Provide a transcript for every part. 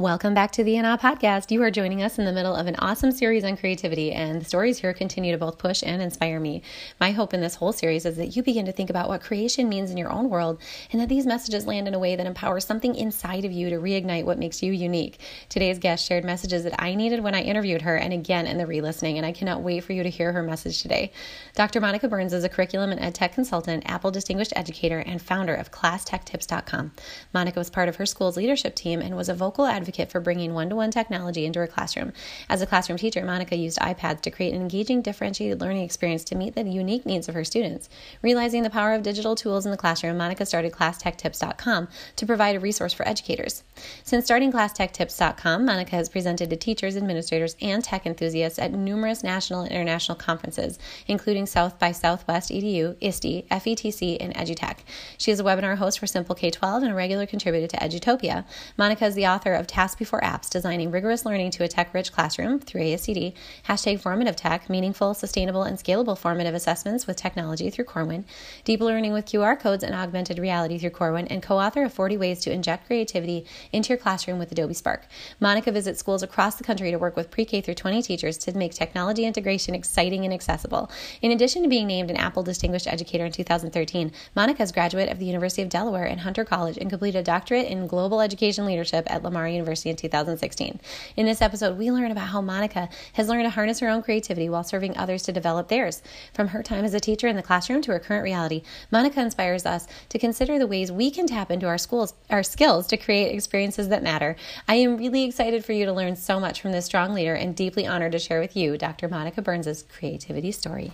Welcome back to the Awe podcast. You are joining us in the middle of an awesome series on creativity, and the stories here continue to both push and inspire me. My hope in this whole series is that you begin to think about what creation means in your own world, and that these messages land in a way that empowers something inside of you to reignite what makes you unique. Today's guest shared messages that I needed when I interviewed her, and again in the re listening, and I cannot wait for you to hear her message today. Dr. Monica Burns is a curriculum and ed tech consultant, Apple Distinguished Educator, and founder of ClassTechTips.com. Monica was part of her school's leadership team and was a vocal advocate advocate for bringing one to one technology into her classroom. As a classroom teacher, Monica used iPads to create an engaging, differentiated learning experience to meet the unique needs of her students. Realizing the power of digital tools in the classroom, Monica started ClassTechTips.com to provide a resource for educators. Since starting ClassTechTips.com, Monica has presented to teachers, administrators, and tech enthusiasts at numerous national and international conferences, including South by Southwest EDU, ISTE, FETC, and EduTech. She is a webinar host for Simple K 12 and a regular contributor to Edutopia. Monica is the author of Tasks Before Apps, designing rigorous learning to a tech rich classroom through ASCD, hashtag formative tech, meaningful, sustainable, and scalable formative assessments with technology through Corwin, deep learning with QR codes and augmented reality through Corwin, and co author of 40 Ways to Inject Creativity into Your Classroom with Adobe Spark. Monica visits schools across the country to work with pre K through 20 teachers to make technology integration exciting and accessible. In addition to being named an Apple Distinguished Educator in 2013, Monica is a graduate of the University of Delaware and Hunter College and completed a doctorate in global education leadership at Lamar University. University in 2016. In this episode, we learn about how Monica has learned to harness her own creativity while serving others to develop theirs. From her time as a teacher in the classroom to her current reality, Monica inspires us to consider the ways we can tap into our schools, our skills to create experiences that matter. I am really excited for you to learn so much from this strong leader and deeply honored to share with you Dr. Monica Burns' creativity story.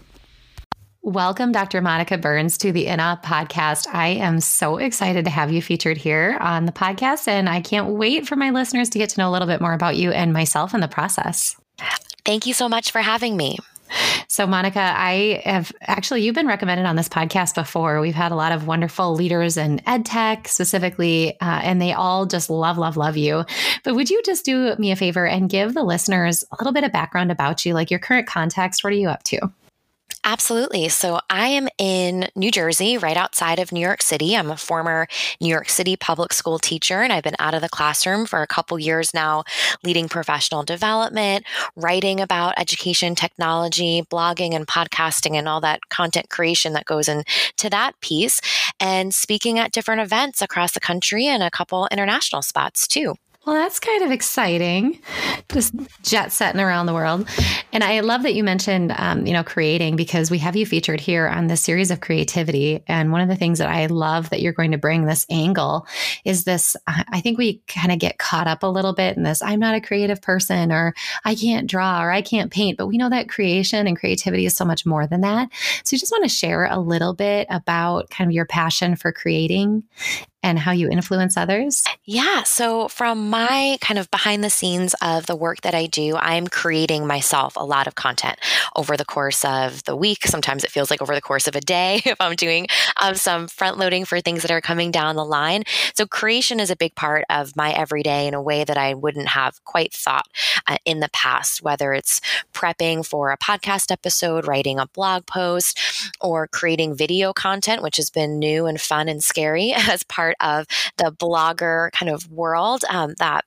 Welcome, Dr. Monica Burns, to the In Awe podcast. I am so excited to have you featured here on the podcast, and I can't wait for my listeners to get to know a little bit more about you and myself in the process. Thank you so much for having me. So, Monica, I have actually, you've been recommended on this podcast before. We've had a lot of wonderful leaders in ed tech specifically, uh, and they all just love, love, love you. But would you just do me a favor and give the listeners a little bit of background about you, like your current context? What are you up to? Absolutely. So I am in New Jersey, right outside of New York City. I'm a former New York City public school teacher, and I've been out of the classroom for a couple years now, leading professional development, writing about education technology, blogging and podcasting, and all that content creation that goes into that piece, and speaking at different events across the country and a couple international spots too. Well, that's kind of exciting, just jet setting around the world. And I love that you mentioned, um, you know, creating because we have you featured here on this series of creativity. And one of the things that I love that you're going to bring this angle is this. I think we kind of get caught up a little bit in this. I'm not a creative person, or I can't draw, or I can't paint. But we know that creation and creativity is so much more than that. So, you just want to share a little bit about kind of your passion for creating and how you influence others? Yeah. So, from my kind of behind the scenes of the work that I do, I'm creating myself a lot of content over the course of the week. Sometimes it feels like over the course of a day if I'm doing um, some front loading for things that are coming down the line. So, creation is a big part of my everyday in a way that I wouldn't have quite thought uh, in the past, whether it's prepping for a podcast episode, writing a blog post, or creating video content, which has been new and fun and scary as part of the blogger kind of world um, that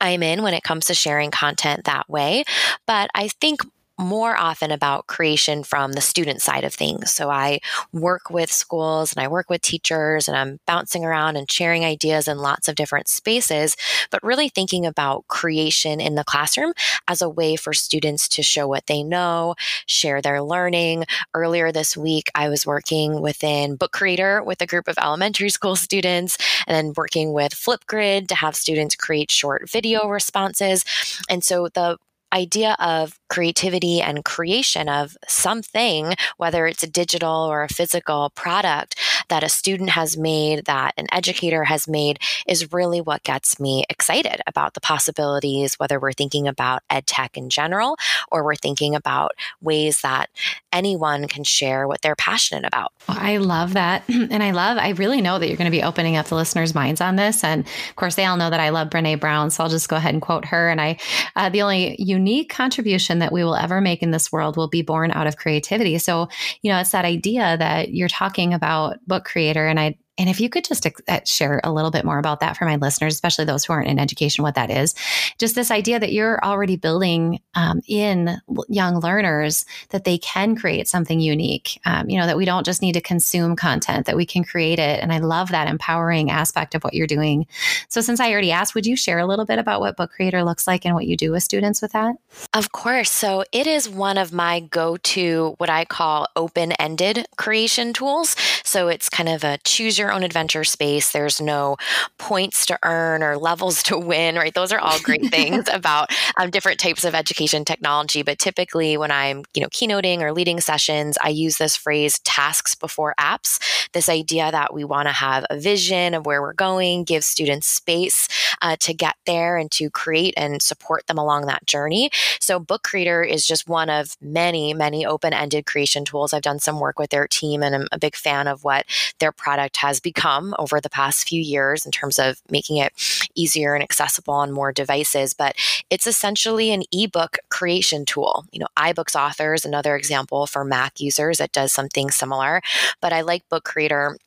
I'm in when it comes to sharing content that way. But I think more often about creation from the student side of things. So I work with schools and I work with teachers and I'm bouncing around and sharing ideas in lots of different spaces, but really thinking about creation in the classroom as a way for students to show what they know, share their learning. Earlier this week, I was working within Book Creator with a group of elementary school students and then working with Flipgrid to have students create short video responses. And so the idea of creativity and creation of something, whether it's a digital or a physical product that a student has made, that an educator has made, is really what gets me excited about the possibilities, whether we're thinking about ed tech in general or we're thinking about ways that anyone can share what they're passionate about. Well, I love that. And I love, I really know that you're going to be opening up the listeners' minds on this. And of course, they all know that I love Brene Brown. So I'll just go ahead and quote her. And I, uh, the only unique contribution that we will ever make in this world will be born out of creativity. So, you know, it's that idea that you're talking about book creator. And I, and if you could just uh, share a little bit more about that for my listeners, especially those who aren't in education, what that is, just this idea that you're already building um, in young learners that they can create something unique. Um, you know, that we don't just need to consume content, that we can create it. And I love that empowering aspect of what you're doing. So, since I already asked, would you share a little bit about what Book Creator looks like and what you do with students with that? Of course. So, it is one of my go to, what I call open ended creation tools. So, it's kind of a choose your own adventure space. There's no points to earn or levels to win, right? Those are all great things about um, different types of education technology. But typically, when I'm, you know, keynoting or leading sessions, I use this phrase tasks before apps. This idea that we want to have a vision of where we're going, give students space uh, to get there and to create and support them along that journey. So, Book Creator is just one of many, many open ended creation tools. I've done some work with their team and I'm a big fan of what their product has has become over the past few years in terms of making it easier and accessible on more devices. But it's essentially an ebook creation tool. You know, iBooks Author is another example for Mac users that does something similar. But I like Book Creator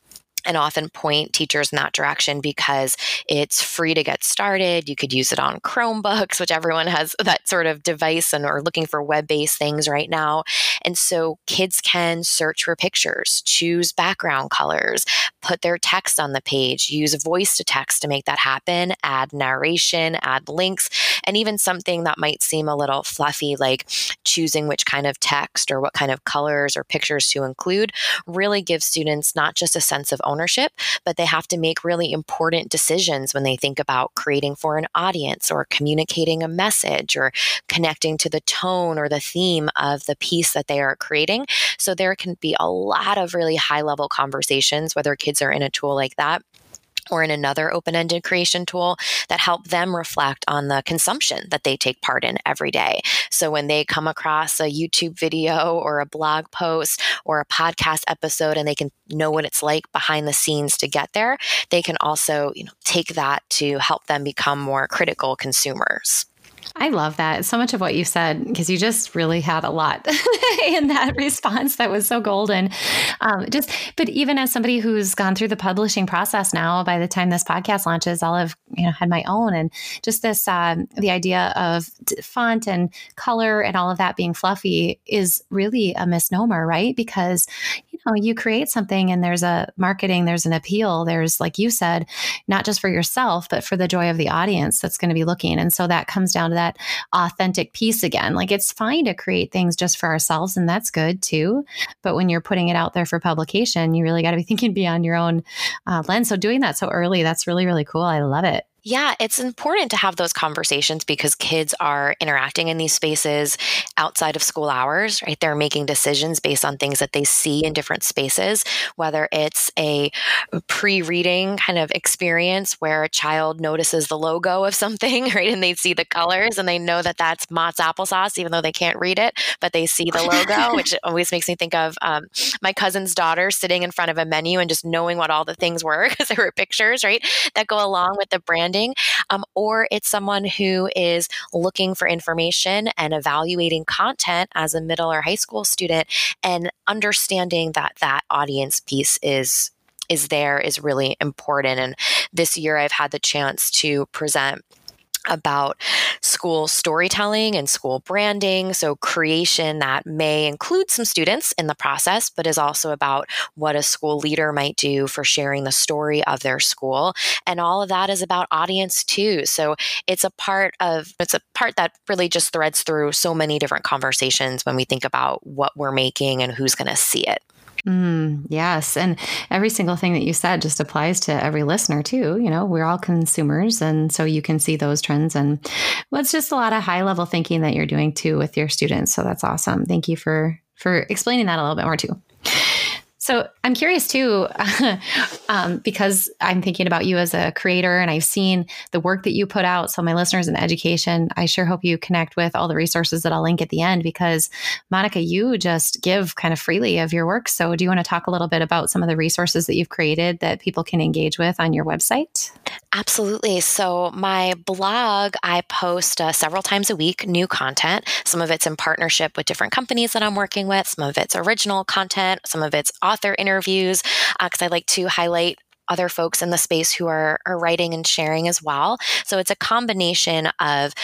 and often point teachers in that direction because it's free to get started. You could use it on Chromebooks, which everyone has that sort of device and are looking for web based things right now. And so kids can search for pictures, choose background colors, put their text on the page, use voice to text to make that happen, add narration, add links, and even something that might seem a little fluffy, like choosing which kind of text or what kind of colors or pictures to include, really gives students not just a sense of ownership, but they have to make really important decisions when they think about creating for an audience or communicating a message or connecting to the tone or the theme of the piece that they are creating. So there can be a lot of really high level conversations, whether kids are in a tool like that or in another open ended creation tool that help them reflect on the consumption that they take part in every day. So when they come across a YouTube video or a blog post or a podcast episode and they can know what it's like behind the scenes to get there, they can also, you know, take that to help them become more critical consumers. I love that. So much of what you said, because you just really had a lot in that response that was so golden. Um, just, but even as somebody who's gone through the publishing process now, by the time this podcast launches, I'll have, you know, had my own. And just this, um, the idea of font and color and all of that being fluffy is really a misnomer, right? Because, you know, you create something and there's a marketing, there's an appeal, there's, like you said, not just for yourself, but for the joy of the audience that's going to be looking. And so that comes down that authentic piece again. Like it's fine to create things just for ourselves, and that's good too. But when you're putting it out there for publication, you really got to be thinking beyond your own uh, lens. So doing that so early, that's really, really cool. I love it. Yeah, it's important to have those conversations because kids are interacting in these spaces outside of school hours, right? They're making decisions based on things that they see in different spaces, whether it's a pre reading kind of experience where a child notices the logo of something, right? And they see the colors and they know that that's Mott's applesauce, even though they can't read it, but they see the logo, which always makes me think of um, my cousin's daughter sitting in front of a menu and just knowing what all the things were because there were pictures, right? That go along with the brand um, or it's someone who is looking for information and evaluating content as a middle or high school student and understanding that that audience piece is is there is really important. And this year I've had the chance to present about school storytelling and school branding. So, creation that may include some students in the process, but is also about what a school leader might do for sharing the story of their school. And all of that is about audience too. So, it's a part of, it's a part that really just threads through so many different conversations when we think about what we're making and who's going to see it. Mm, yes. And every single thing that you said just applies to every listener, too. You know, we're all consumers. And so you can see those trends. And well, it's just a lot of high level thinking that you're doing too with your students. So that's awesome. Thank you for for explaining that a little bit more too. So I'm curious too, um, because I'm thinking about you as a creator and I've seen the work that you put out. So my listeners in education, I sure hope you connect with all the resources that I'll link at the end because Monica, you just give kind of freely of your work. So do you want to talk a little bit about some of the resources that you've created that people can engage with on your website? Absolutely. So my blog, I post uh, several times a week new content. Some of it's in partnership with different companies that I'm working with. Some of it's original content. Some of it's author interviews because uh, I like to highlight other folks in the space who are, are writing and sharing as well. So it's a combination of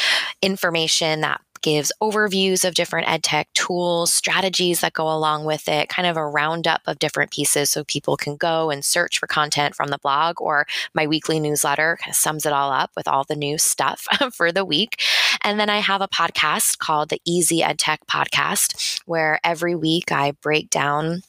information that gives overviews of different ed tech tools, strategies that go along with it, kind of a roundup of different pieces so people can go and search for content from the blog or my weekly newsletter kind of sums it all up with all the new stuff for the week. And then I have a podcast called the Easy Ed Tech Podcast, where every week I break down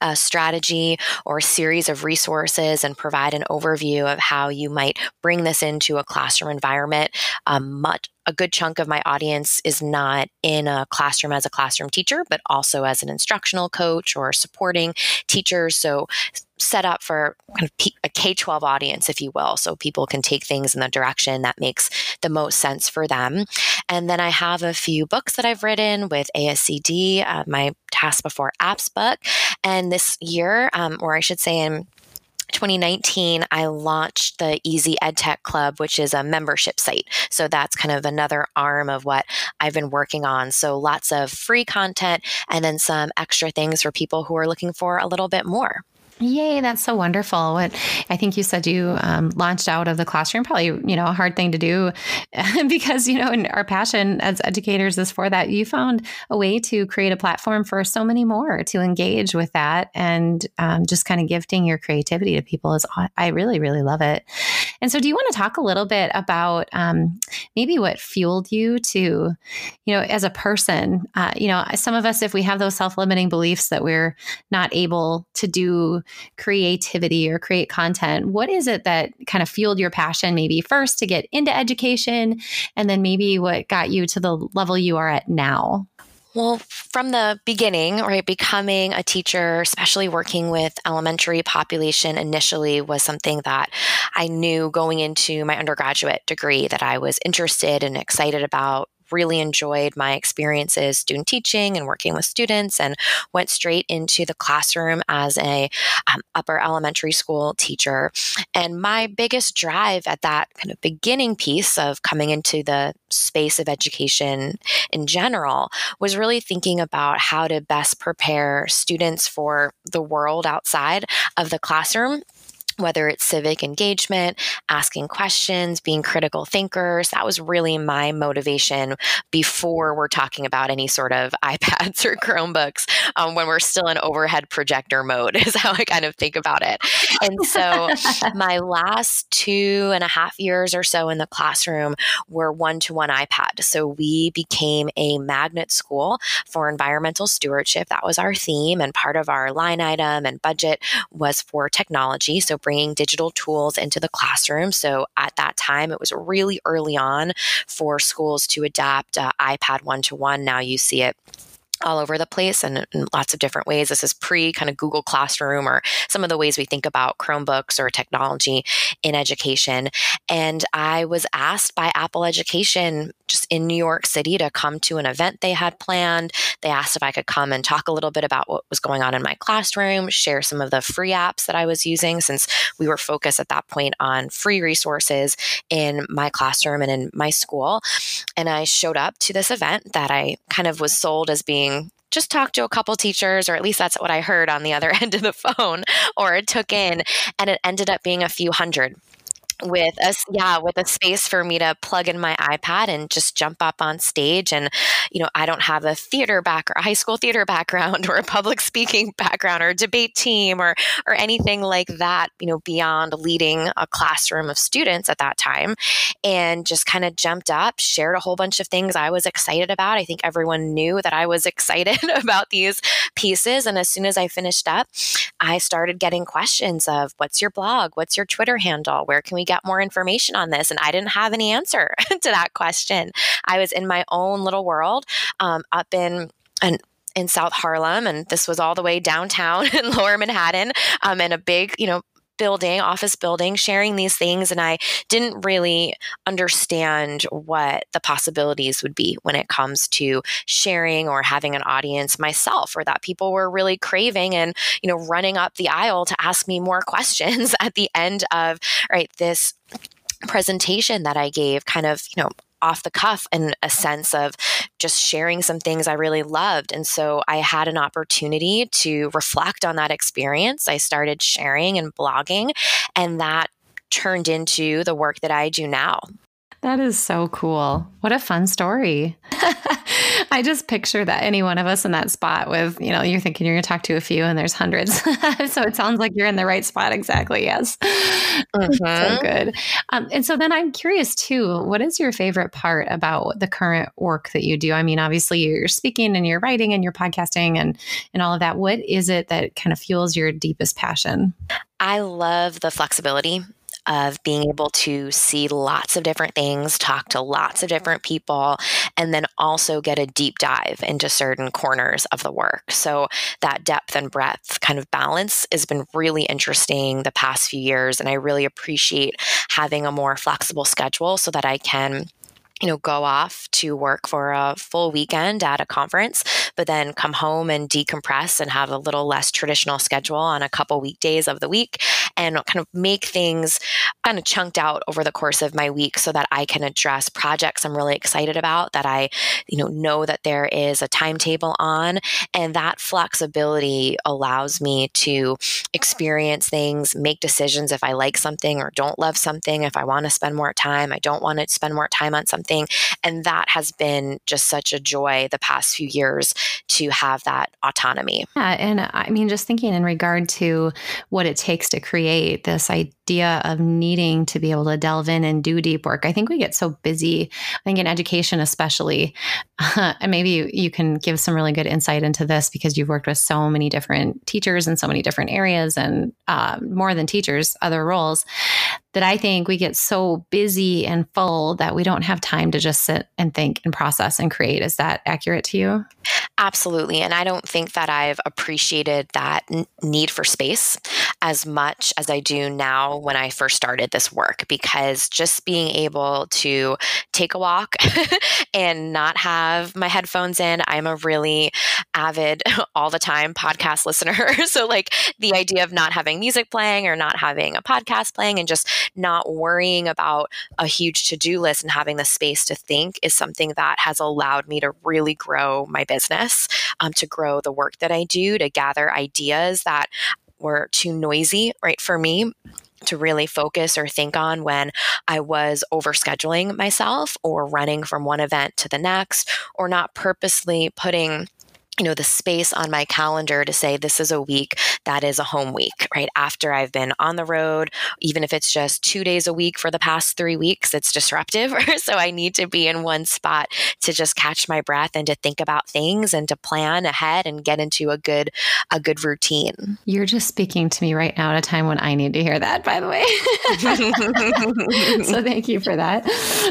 a strategy or a series of resources and provide an overview of how you might bring this into a classroom environment. Um, much, a good chunk of my audience is not in a classroom as a classroom teacher, but also as an instructional coach or supporting teachers. So set up for kind of a K 12 audience, if you will, so people can take things in the direction that makes the most sense for them. And then I have a few books that I've written with ASCD, uh, my Task Before Apps book. And this year, um, or I should say in 2019, I launched the Easy EdTech Club, which is a membership site. So that's kind of another arm of what I've been working on. So lots of free content and then some extra things for people who are looking for a little bit more. Yay, that's so wonderful. What I think you said you um, launched out of the classroom, probably, you know, a hard thing to do because, you know, our passion as educators is for that. You found a way to create a platform for so many more to engage with that and um, just kind of gifting your creativity to people is, I really, really love it. And so, do you want to talk a little bit about um, maybe what fueled you to, you know, as a person, uh, you know, some of us, if we have those self limiting beliefs that we're not able to do creativity or create content, what is it that kind of fueled your passion maybe first to get into education and then maybe what got you to the level you are at now? Well, from the beginning, right, becoming a teacher, especially working with elementary population initially was something that I knew going into my undergraduate degree that I was interested and excited about really enjoyed my experiences student teaching and working with students and went straight into the classroom as a um, upper elementary school teacher. And my biggest drive at that kind of beginning piece of coming into the space of education in general was really thinking about how to best prepare students for the world outside of the classroom whether it's civic engagement, asking questions, being critical thinkers. That was really my motivation before we're talking about any sort of iPads or Chromebooks. Um, when we're still in overhead projector mode, is how I kind of think about it. And so my last two and a half years or so in the classroom were one to one iPad. So we became a magnet school for environmental stewardship. That was our theme. And part of our line item and budget was for technology. So bringing digital tools into the classroom. So at that time, it was really early on for schools to adapt uh, iPad one to one. Now you see it all over the place and in lots of different ways. This is pre kind of Google Classroom or some of the ways we think about Chromebooks or technology in education. And I was asked by Apple Education just in New York City to come to an event they had planned. They asked if I could come and talk a little bit about what was going on in my classroom, share some of the free apps that I was using since we were focused at that point on free resources in my classroom and in my school. And I showed up to this event that I kind of was sold as being just talk to a couple teachers, or at least that's what I heard on the other end of the phone or it took in. And it ended up being a few hundred with us yeah with a space for me to plug in my ipad and just jump up on stage and you know i don't have a theater back or a high school theater background or a public speaking background or a debate team or or anything like that you know beyond leading a classroom of students at that time and just kind of jumped up shared a whole bunch of things i was excited about. I think everyone knew that i was excited about these pieces and as soon as i finished up i started getting questions of what's your blog? What's your twitter handle? Where can we get more information on this? And I didn't have any answer to that question. I was in my own little world um, up in an in South Harlem, and this was all the way downtown in Lower Manhattan, um, in a big, you know, building, office building, sharing these things. And I didn't really understand what the possibilities would be when it comes to sharing or having an audience myself, or that people were really craving and, you know, running up the aisle to ask me more questions at the end of, right, this presentation that I gave, kind of, you know, off the cuff and a sense of just sharing some things I really loved. And so I had an opportunity to reflect on that experience. I started sharing and blogging, and that turned into the work that I do now. That is so cool. What a fun story. I just picture that any one of us in that spot with, you know, you're thinking you're going to talk to a few and there's hundreds. so it sounds like you're in the right spot. Exactly. Yes. Mm-hmm. so good. Um, and so then I'm curious too, what is your favorite part about the current work that you do? I mean, obviously you're speaking and you're writing and you're podcasting and, and all of that. What is it that kind of fuels your deepest passion? I love the flexibility of being able to see lots of different things, talk to lots of different people, and then also get a deep dive into certain corners of the work. So that depth and breadth kind of balance has been really interesting the past few years. And I really appreciate having a more flexible schedule so that I can you know, go off to work for a full weekend at a conference, but then come home and decompress and have a little less traditional schedule on a couple weekdays of the week and kind of make things kind of chunked out over the course of my week so that I can address projects I'm really excited about that I, you know, know that there is a timetable on. And that flexibility allows me to experience things, make decisions if I like something or don't love something, if I want to spend more time, I don't want to spend more time on something. And that has been just such a joy the past few years to have that autonomy. Yeah. And I mean, just thinking in regard to what it takes to create this idea of needing to be able to delve in and do deep work. I think we get so busy, I think in education, especially. Uh, and maybe you, you can give some really good insight into this because you've worked with so many different teachers in so many different areas and uh, more than teachers, other roles that I think we get so busy and full that we don't have time to just sit and think and process and create. Is that accurate to you? Absolutely. And I don't think that I've appreciated that n- need for space as much as I do now when I first started this work, because just being able to take a walk and not have my headphones in, I'm a really avid, all the time podcast listener. so, like the idea of not having music playing or not having a podcast playing and just not worrying about a huge to do list and having the space to think is something that has allowed me to really grow my business, um, to grow the work that I do, to gather ideas that were too noisy, right, for me to really focus or think on when I was overscheduling myself or running from one event to the next or not purposely putting you know the space on my calendar to say this is a week that is a home week right? After i've been on the road even if it's just two days a week for the past three weeks it's disruptive. So i need to be in one spot to just catch my breath and to think about things and to plan ahead and get into a good a good routine. You're just speaking to me right now at a time when i need to hear that by the way. So thank you for that.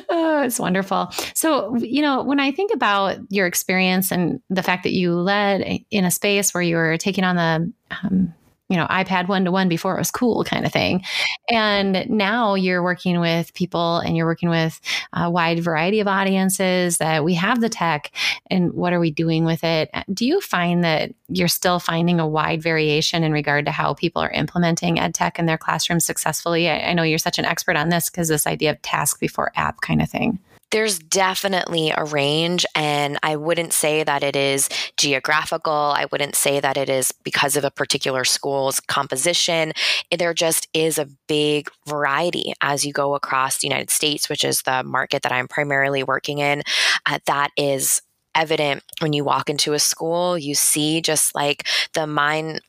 Oh, it's wonderful. So you know when i think about your experience and the fact that you led in a space where you were taking on the um, you know ipad one to one before it was cool kind of thing. And now you're working with people and you're working with a wide variety of audiences that we have the tech and what are we doing with it? Do you find that you're still finding a wide variation in regard to how people are implementing ed tech in their classrooms successfully? I, I know you're such an expert on this because this idea of task before app kind of thing there's definitely a range, and I wouldn't say that it is geographical. I wouldn't say that it is because of a particular school's composition. There just is a big variety as you go across the United States, which is the market that I'm primarily working in. Uh, that is evident when you walk into a school. You see just like the mind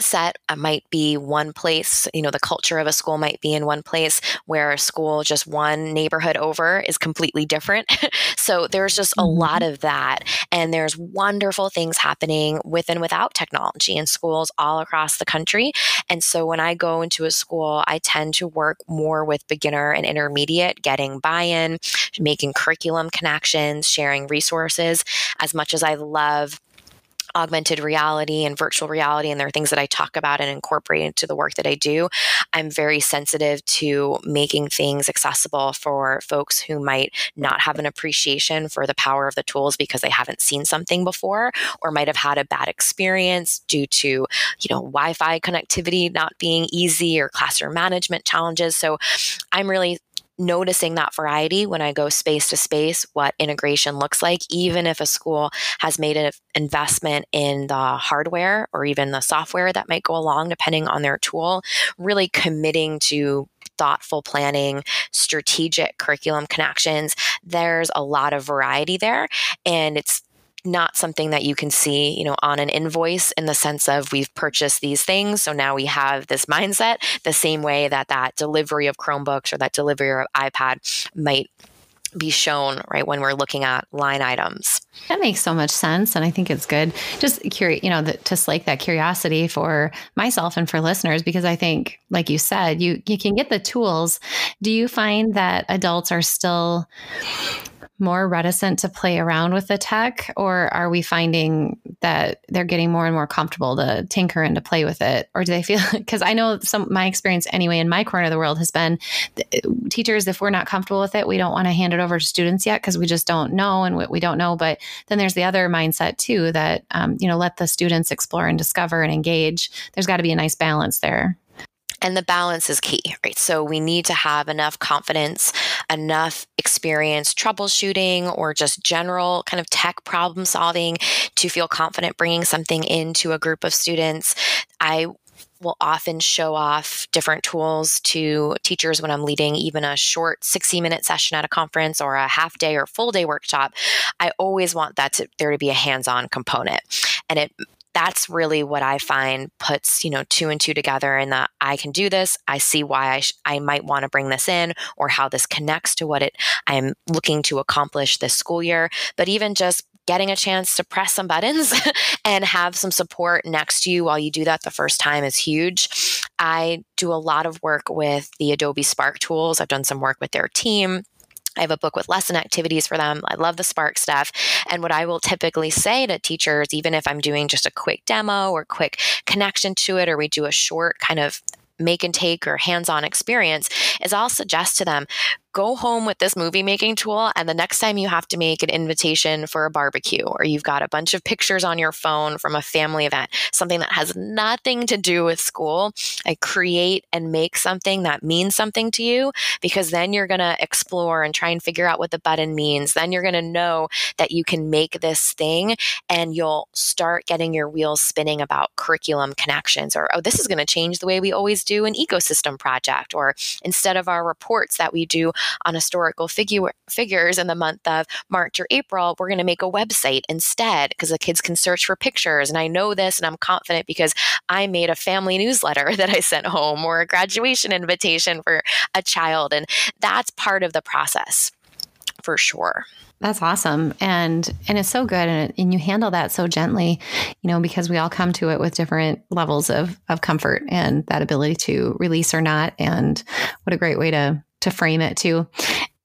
set uh, might be one place you know the culture of a school might be in one place where a school just one neighborhood over is completely different. So there's just a mm-hmm. lot of that and there's wonderful things happening with and without technology in schools all across the country. And so when i go into a school i tend to work more with beginner and intermediate getting buy-in making curriculum connections sharing resources. As much as i love augmented reality and virtual reality and there are things that I talk about and incorporate into the work that I do, I'm very sensitive to making things accessible for folks who might not have an appreciation for the power of the tools because they haven't seen something before or might have had a bad experience due to, you know, Wi-Fi connectivity not being easy or classroom management challenges. So I'm really noticing that variety when I go space to space, what integration looks like, even if a school has made an investment in the hardware or even the software that might go along, depending on their tool, really committing to thoughtful planning, strategic curriculum connections. There's a lot of variety there. And it's not something that you can see, you know, on an invoice in the sense of we've purchased these things, so now we have this mindset. The same way that that delivery of Chromebooks or that delivery of iPad might be shown right when we're looking at line items that makes so much sense and i think it's good just curious you know the, to slake that curiosity for myself and for listeners because i think like you said you you can get the tools do you find that adults are still more reticent to play around with the tech, or are we finding that they're getting more and more comfortable to tinker and to play with it? Or do they feel because I know some my experience anyway in my corner of the world has been teachers, if we're not comfortable with it, we don't want to hand it over to students yet because we just don't know and we don't know. But then there's the other mindset too that um, you know let the students explore and discover and engage. There's got to be a nice balance there. And the balance is key, right? So we need to have enough confidence, enough experience troubleshooting or just general kind of tech problem solving to feel confident bringing something into a group of students. I will often show off different tools to teachers when I'm leading even a short 60 minute session at a conference or a half day or full day workshop. I always want that to, there to be a hands on component. And it that's really what I find puts, you know, two and two together in that I can do this. I see why I, sh- I might want to bring this in or how this connects to what it I'm looking to accomplish this school year. But even just getting a chance to press some buttons and have some support next to you while you do that the first time is huge. I do a lot of work with the Adobe Spark tools. I've done some work with their team. I have a book with lesson activities for them. I love the Spark stuff. And what I will typically say to teachers, even if I'm doing just a quick demo or quick connection to it, or we do a short kind of make and take or hands on experience, is I'll suggest to them go home with this movie making tool and the next time you have to make an invitation for a barbecue or you've got a bunch of pictures on your phone from a family event something that has nothing to do with school i create and make something that means something to you because then you're going to explore and try and figure out what the button means. Then you're going to know that you can make this thing and you'll start getting your wheels spinning about curriculum connections or oh this is going to change the way we always do an ecosystem project or instead of our reports that we do on historical figure, figures in the month of March or April, we're going to make a website instead because the kids can search for pictures. And I know this and I'm confident because I made a family newsletter that I sent home or a graduation invitation for a child. And that's part of the process for sure. That's awesome. And and it's so good and, and you handle that so gently, you know, because we all come to it with different levels of of comfort and that ability to release or not and what a great way to to frame it too.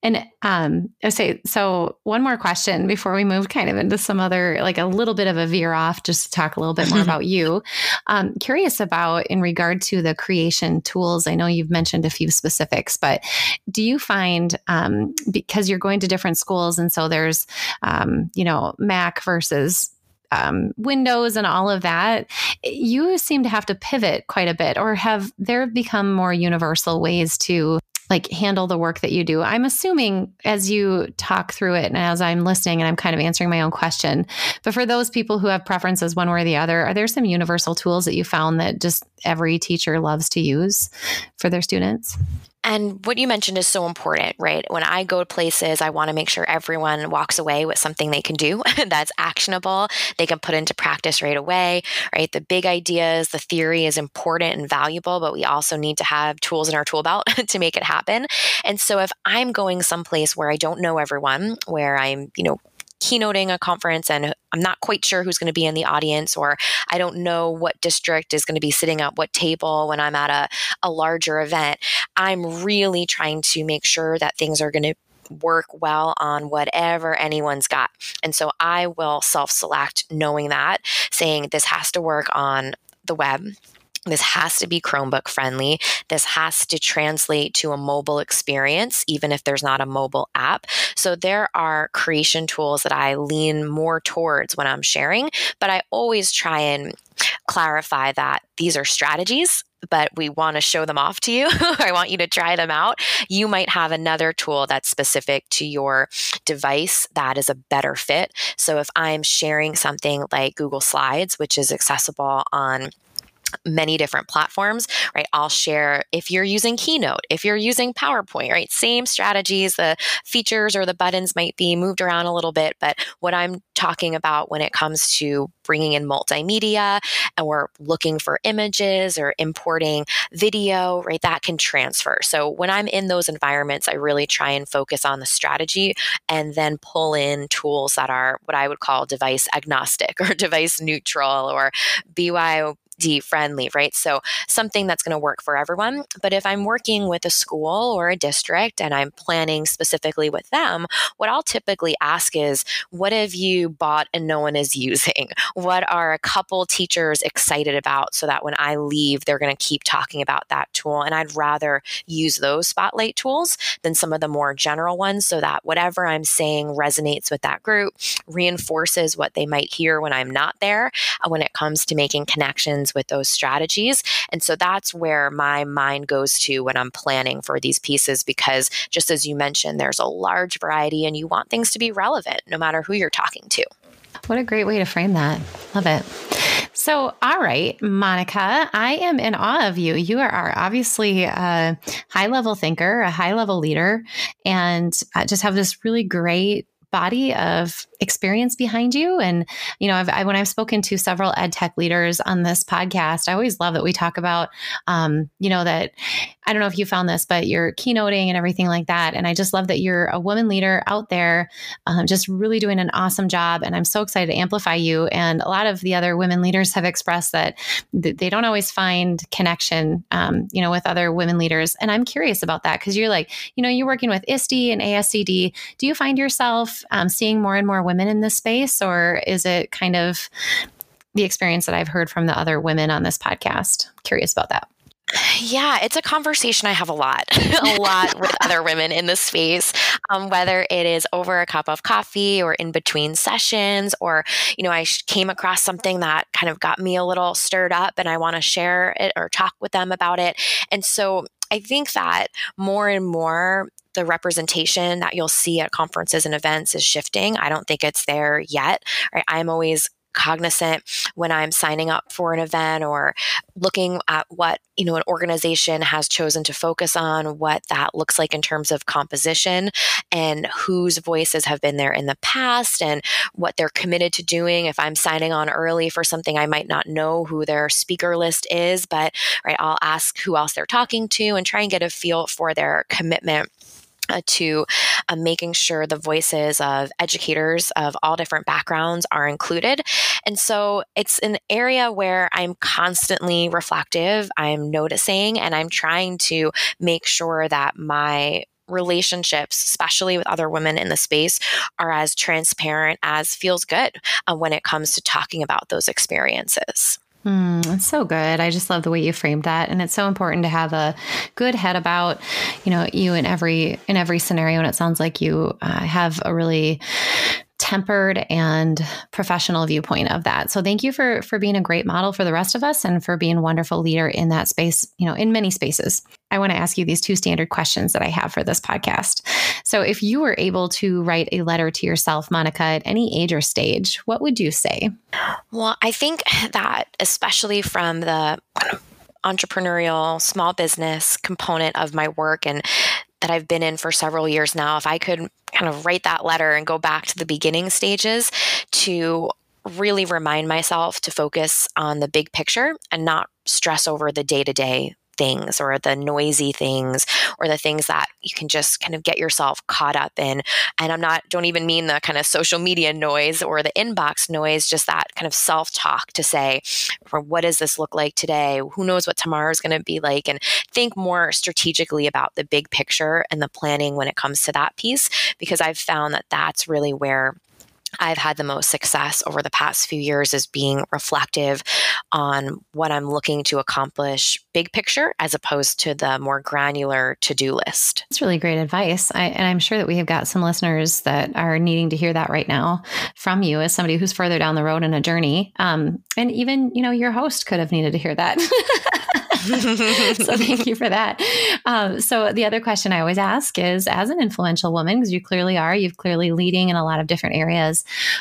And um, I say so. One more question before we move kind of into some other, like a little bit of a veer off, just to talk a little bit more about you. Um, curious about in regard to the creation tools. I know you've mentioned a few specifics, but do you find um, because you're going to different schools, and so there's, um, you know, Mac versus um, Windows and all of that, you seem to have to pivot quite a bit, or have there become more universal ways to like handle the work that you do. I'm assuming as you talk through it and as I'm listening and I'm kind of answering my own question. But for those people who have preferences one way or the other, are there some universal tools that you found that just every teacher loves to use for their students? And what you mentioned is so important, right? When I go to places, I want to make sure everyone walks away with something they can do that's actionable, they can put into practice right away, right? The big ideas, the theory is important and valuable, but we also need to have tools in our tool belt to make it happen. And so if I'm going someplace where I don't know everyone, where I'm, you know, keynoting a conference and I'm not quite sure who's going to be in the audience, or I don't know what district is going to be sitting at what table when I'm at a, a larger event. I'm really trying to make sure that things are going to work well on whatever anyone's got. And so I will self select knowing that, saying this has to work on the web this has to be Chromebook friendly. This has to translate to a mobile experience, even if there's not a mobile app. So there are creation tools that I lean more towards when I'm sharing, but I always try and clarify that these are strategies but we want to show them off to you. I want you to try them out. You might have another tool that's specific to your device that is a better fit. So if I'm sharing something like Google Slides, which is accessible on many different platforms, right? I'll share if you're using Keynote, if you're using PowerPoint, right? Same strategies, the features or the buttons might be moved around a little bit, but what I'm talking about when it comes to bringing in multimedia and we're looking for images or importing video, right? That can transfer. So when I'm in those environments, I really try and focus on the strategy and then pull in tools that are what I would call device agnostic or device neutral or BYO D friendly, right? So something that's going to work for everyone. But if I'm working with a school or a district and I'm planning specifically with them, what I'll typically ask is, what have you bought and no one is using? What are a couple teachers excited about so that when I leave, they're going to keep talking about that tool? And I'd rather use those spotlight tools than some of the more general ones so that whatever I'm saying resonates with that group, reinforces what they might hear when I'm not there uh, when it comes to making connections with those strategies. And so that's where my mind goes to when I'm planning for these pieces, because just as you mentioned, there's a large variety and you want things to be relevant no matter who you're talking to. What a great way to frame that. Love it. So, all right, Monica, I am in awe of you. You are obviously a high level thinker, a high level leader, and uh, just have this really great body of experience behind you. And, you know, I've, I, when I've spoken to several ed tech leaders on this podcast, I always love that we talk about, um, you know, that I don't know if you found this, but you're keynoting and everything like that. And I just love that you're a woman leader out there, um, just really doing an awesome job. And I'm so excited to amplify you. And a lot of the other women leaders have expressed that th- they don't always find connection, um, you know, with other women leaders. And I'm curious about that because you're like, you know, you're working with ISTE and ASCD. Do you find yourself um, seeing more and more women in this space, or is it kind of the experience that I've heard from the other women on this podcast? Curious about that. Yeah, it's a conversation I have a lot, a lot with other women in the space, um, whether it is over a cup of coffee or in between sessions, or, you know, I came across something that kind of got me a little stirred up and I want to share it or talk with them about it. And so I think that more and more the representation that you'll see at conferences and events is shifting. I don't think it's there yet. Right? I'm always cognizant when I'm signing up for an event or looking at what, you know, an organization has chosen to focus on, what that looks like in terms of composition and whose voices have been there in the past and what they're committed to doing. If I'm signing on early for something, I might not know who their speaker list is, but right, I'll ask who else they're talking to and try and get a feel for their commitment uh, to uh, making sure the voices of educators of all different backgrounds are included. And so it's an area where I'm constantly reflective, I'm noticing, and I'm trying to make sure that my relationships, especially with other women in the space, are as transparent as feels good uh, when it comes to talking about those experiences. Mm, so good. I just love the way you framed that, and it's so important to have a good head about, you know, you in every in every scenario. And it sounds like you uh, have a really tempered and professional viewpoint of that. So thank you for for being a great model for the rest of us and for being a wonderful leader in that space, you know, in many spaces. I want to ask you these two standard questions that I have for this podcast. So if you were able to write a letter to yourself, Monica, at any age or stage, what would you say? Well, I think that especially from the entrepreneurial small business component of my work and that I've been in for several years now, if I could kind of write that letter and go back to the beginning stages to really remind myself to focus on the big picture and not stress over the day to day things or the noisy things or the things that you can just kind of get yourself caught up in. And I'm not, don't even mean the kind of social media noise or the inbox noise, just that kind of self talk to say, what does this look like today? Who knows what tomorrow is going to be like? And think more strategically about the big picture and the planning when it comes to that piece, because I've found that that's really where I've had the most success over the past few years is being reflective on what I'm looking to accomplish big picture as opposed to the more granular to do list. That's really great advice. I, and I'm sure that we have got some listeners that are needing to hear that right now from you as somebody who's further down the road in a journey. Um, and even, you know, your host could have needed to hear that. so thank you for that. Um, so the other question I always ask is, as an influential woman, because you clearly are, you've clearly leading in a lot of different areas.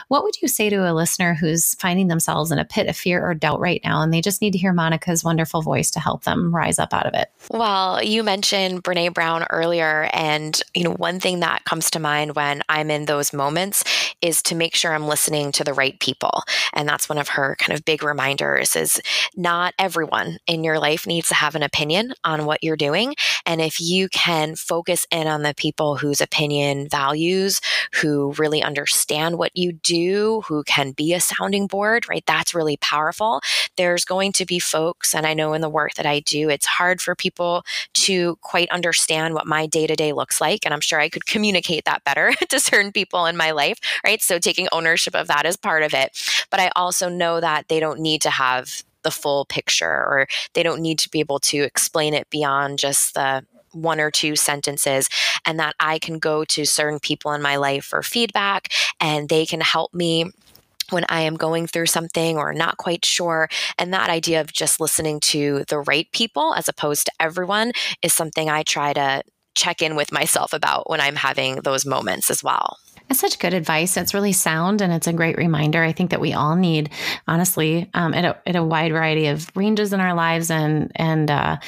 What would you say to a listener who's finding themselves in a pit of fear or doubt right now, and they just need to hear Monica's wonderful voice to help them rise up out of it? Well, you mentioned Brene Brown earlier, and you know one thing that comes to mind when I'm in those moments is to make sure I'm listening to the right people, and that's one of her kind of big reminders: is not everyone in your life needs to have an opinion on what you're doing, and if you can focus in on the people whose opinion values, who really understand what you do, who can be a sounding board, right? That's really powerful. There's going to be folks, and I know in the work that I do, it's hard for people to quite understand what my day to day looks like. And I'm sure I could communicate that better to certain people in my life, right? So taking ownership of that is part of it. But I also know that they don't need to have the full picture or they don't need to be able to explain it beyond just the one or two sentences and that I can go to certain people in my life for feedback and they can help me when I am going through something or not quite sure. And that idea of just listening to the right people as opposed to everyone is something I try to check in with myself about when I'm having those moments as well. That's such good advice. It's really sound and it's a great reminder. I think that we all need, honestly, um, at, a, at a wide variety of ranges in our lives, and and uh,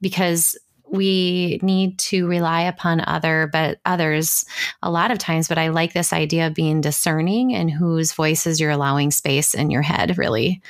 because we need to rely upon other but others a lot of times but i like this idea of being discerning and whose voices you're allowing space in your head really.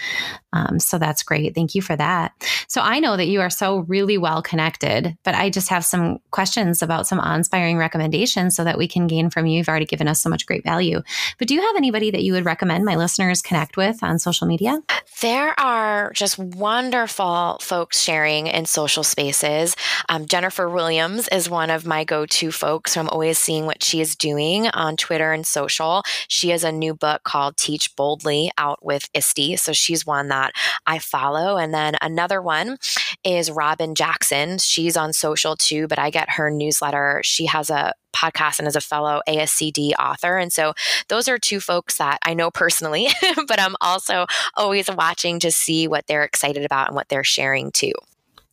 Um, so that's great. Thank you for that. So i know that you are so really well connected but i just have some questions about some inspiring recommendations so that we can gain from you. You've already given us so much great value. But do you have anybody that you would recommend my listeners connect with on social media? There are just wonderful folks sharing in social spaces. um, Um, Jennifer Williams is one of my go to folks. So I'm always seeing what she is doing on Twitter and social. She has a new book called Teach Boldly out with ISTE. So she's one that I follow. And then another one is Robyn Jackson. She's on social too, but I get her newsletter. She has a podcast and as a fellow ASCD author. And so those are two folks that I know personally, but I'm also always watching to see what they're excited about and what they're sharing too.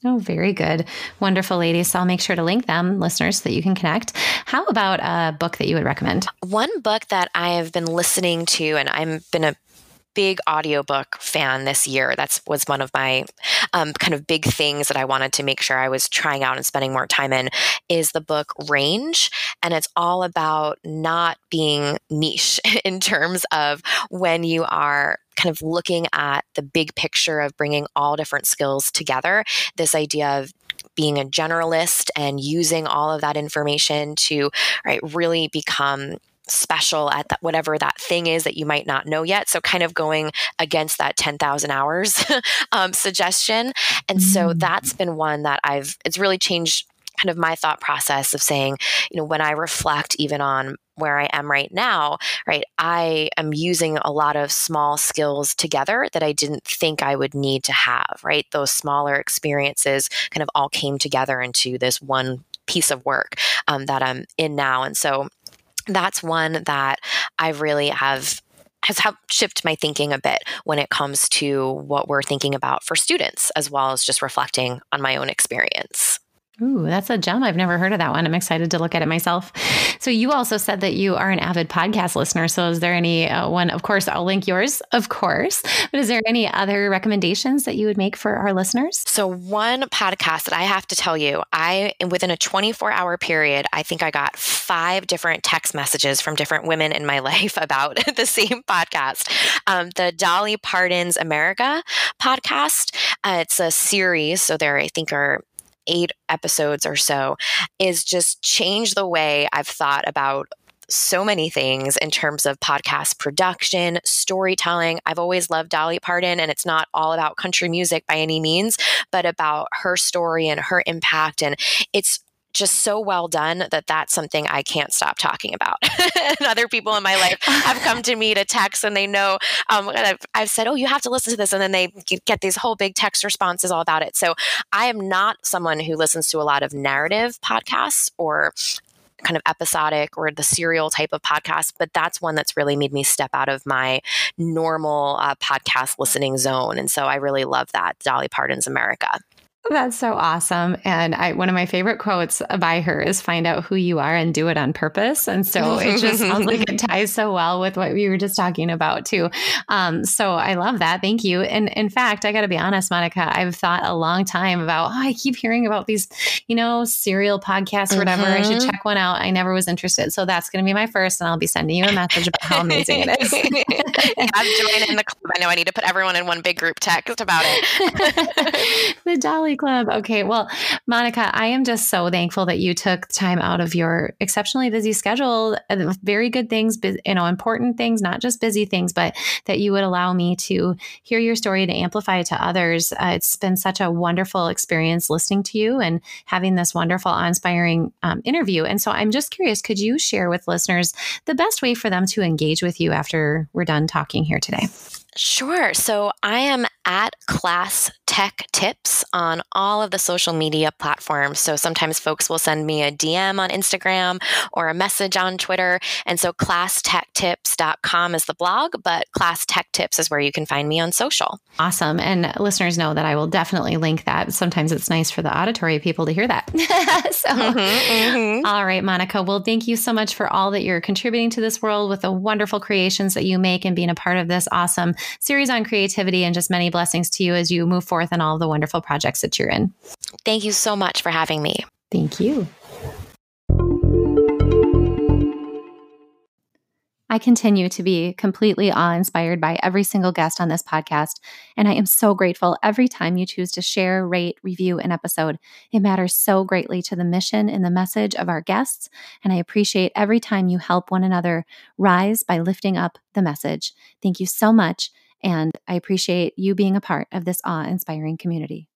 Oh, very good. Wonderful, ladies. So I'll make sure to link them, listeners, so that you can connect. How about a book that you would recommend? One book that I have been listening to, and I've been a big audiobook fan this year. That's was one of my um, kind of big things that I wanted to make sure I was trying out and spending more time in is the book Range. And it's all about not being niche in terms of when you are kind of looking at the big picture of bringing all different skills together. This idea of being a generalist and using all of that information to right really become special at that, whatever that thing is that you might not know yet. So, kind of going against that 10,000 hours um, suggestion. And so, mm. that's been one that I've, it's really changed kind of my thought process of saying, you know, when I reflect even on where I am right now, right, I am using a lot of small skills together that I didn't think I would need to have, right? Those smaller experiences kind of all came together into this one piece of work um, that I'm in now. And so, that's one that I really have has helped shift my thinking a bit when it comes to what we're thinking about for students, as well as just reflecting on my own experience. Ooh, that's a gem. I've never heard of that one. I'm excited to look at it myself. So, you also said that you are an avid podcast listener. So, is there any uh, one? Of course, I'll link yours, of course. But is there any other recommendations that you would make for our listeners? So, one podcast that I have to tell you, I within a 24 hour period, I think I got five different text messages from different women in my life about the same podcast. Um, the Dolly Parton's America podcast. Uh, it's a series. So, there, I think, are eight episodes or so is just change the way I've thought about so many things in terms of podcast production, storytelling. I've always loved Dolly Parton, and it's not all about country music by any means, but about her story and her impact. And it's just so well done that that's something I can't stop talking about. and other people in my life have come to me to text and they know, um, I've, I've, said, Oh, you have to listen to this. And then they get these whole big text responses all about it. So I am not someone who listens to a lot of narrative podcasts or kind of episodic or the serial type of podcast, but that's one that's really made me step out of my normal uh, podcast listening zone. And so I really love that, Dolly Parton's America. That's so awesome. And I, one of my favorite quotes by her is find out who you are and do it on purpose. And so it just sounds like it ties so well with what we were just talking about too. Um, so I love that. Thank you. And in fact, I got to be honest, Monica, I've thought a long time about, oh, I keep hearing about these, you know, serial podcasts or whatever. Mm-hmm. I should mm-hmm. check one out. I never was interested. So that's going to be my first. And I'll be sending you a message about how amazing it is. I'm joining in the club. I know I need to put everyone in one big group text about it. the Dolly Club. Okay. Well, Monica, I am just so thankful that you took time out of your exceptionally busy schedule, uh, very good things, you know, important things, not just busy things, but that you would allow me to hear your story to amplify it to others. Uh, it's been such a wonderful experience listening to you and having this wonderful, inspiring um, interview. And so I'm just curious, could you share with listeners the best way for them to engage with you after we're done talking here today? Sure. So I am at Class Tech Tips on all of the social media platforms. So sometimes folks will send me a DM on Instagram or a message on Twitter. And so classtechtips.com is the blog, but Class Tech Tips is where you can find me on social. Awesome. And listeners know that I will definitely link that. Sometimes it's nice for the auditory people to hear that. so, mm-hmm, mm-hmm. All right, Monica. Well, thank you so much for all that you're contributing to this world with the wonderful creations that you make and being a part of this awesome series on creativity and just many blessings to you as you move forth in all the wonderful projects that you're in. Thank you so much for having me. Thank you. I continue to be completely awe inspired by every single guest on this podcast, and I am so grateful every time you choose to share, rate, review an episode. It matters so greatly to the mission and the message of our guests, and I appreciate every time you help one another rise by lifting up the message. Thank you so much, and I appreciate you being a part of this awe inspiring community.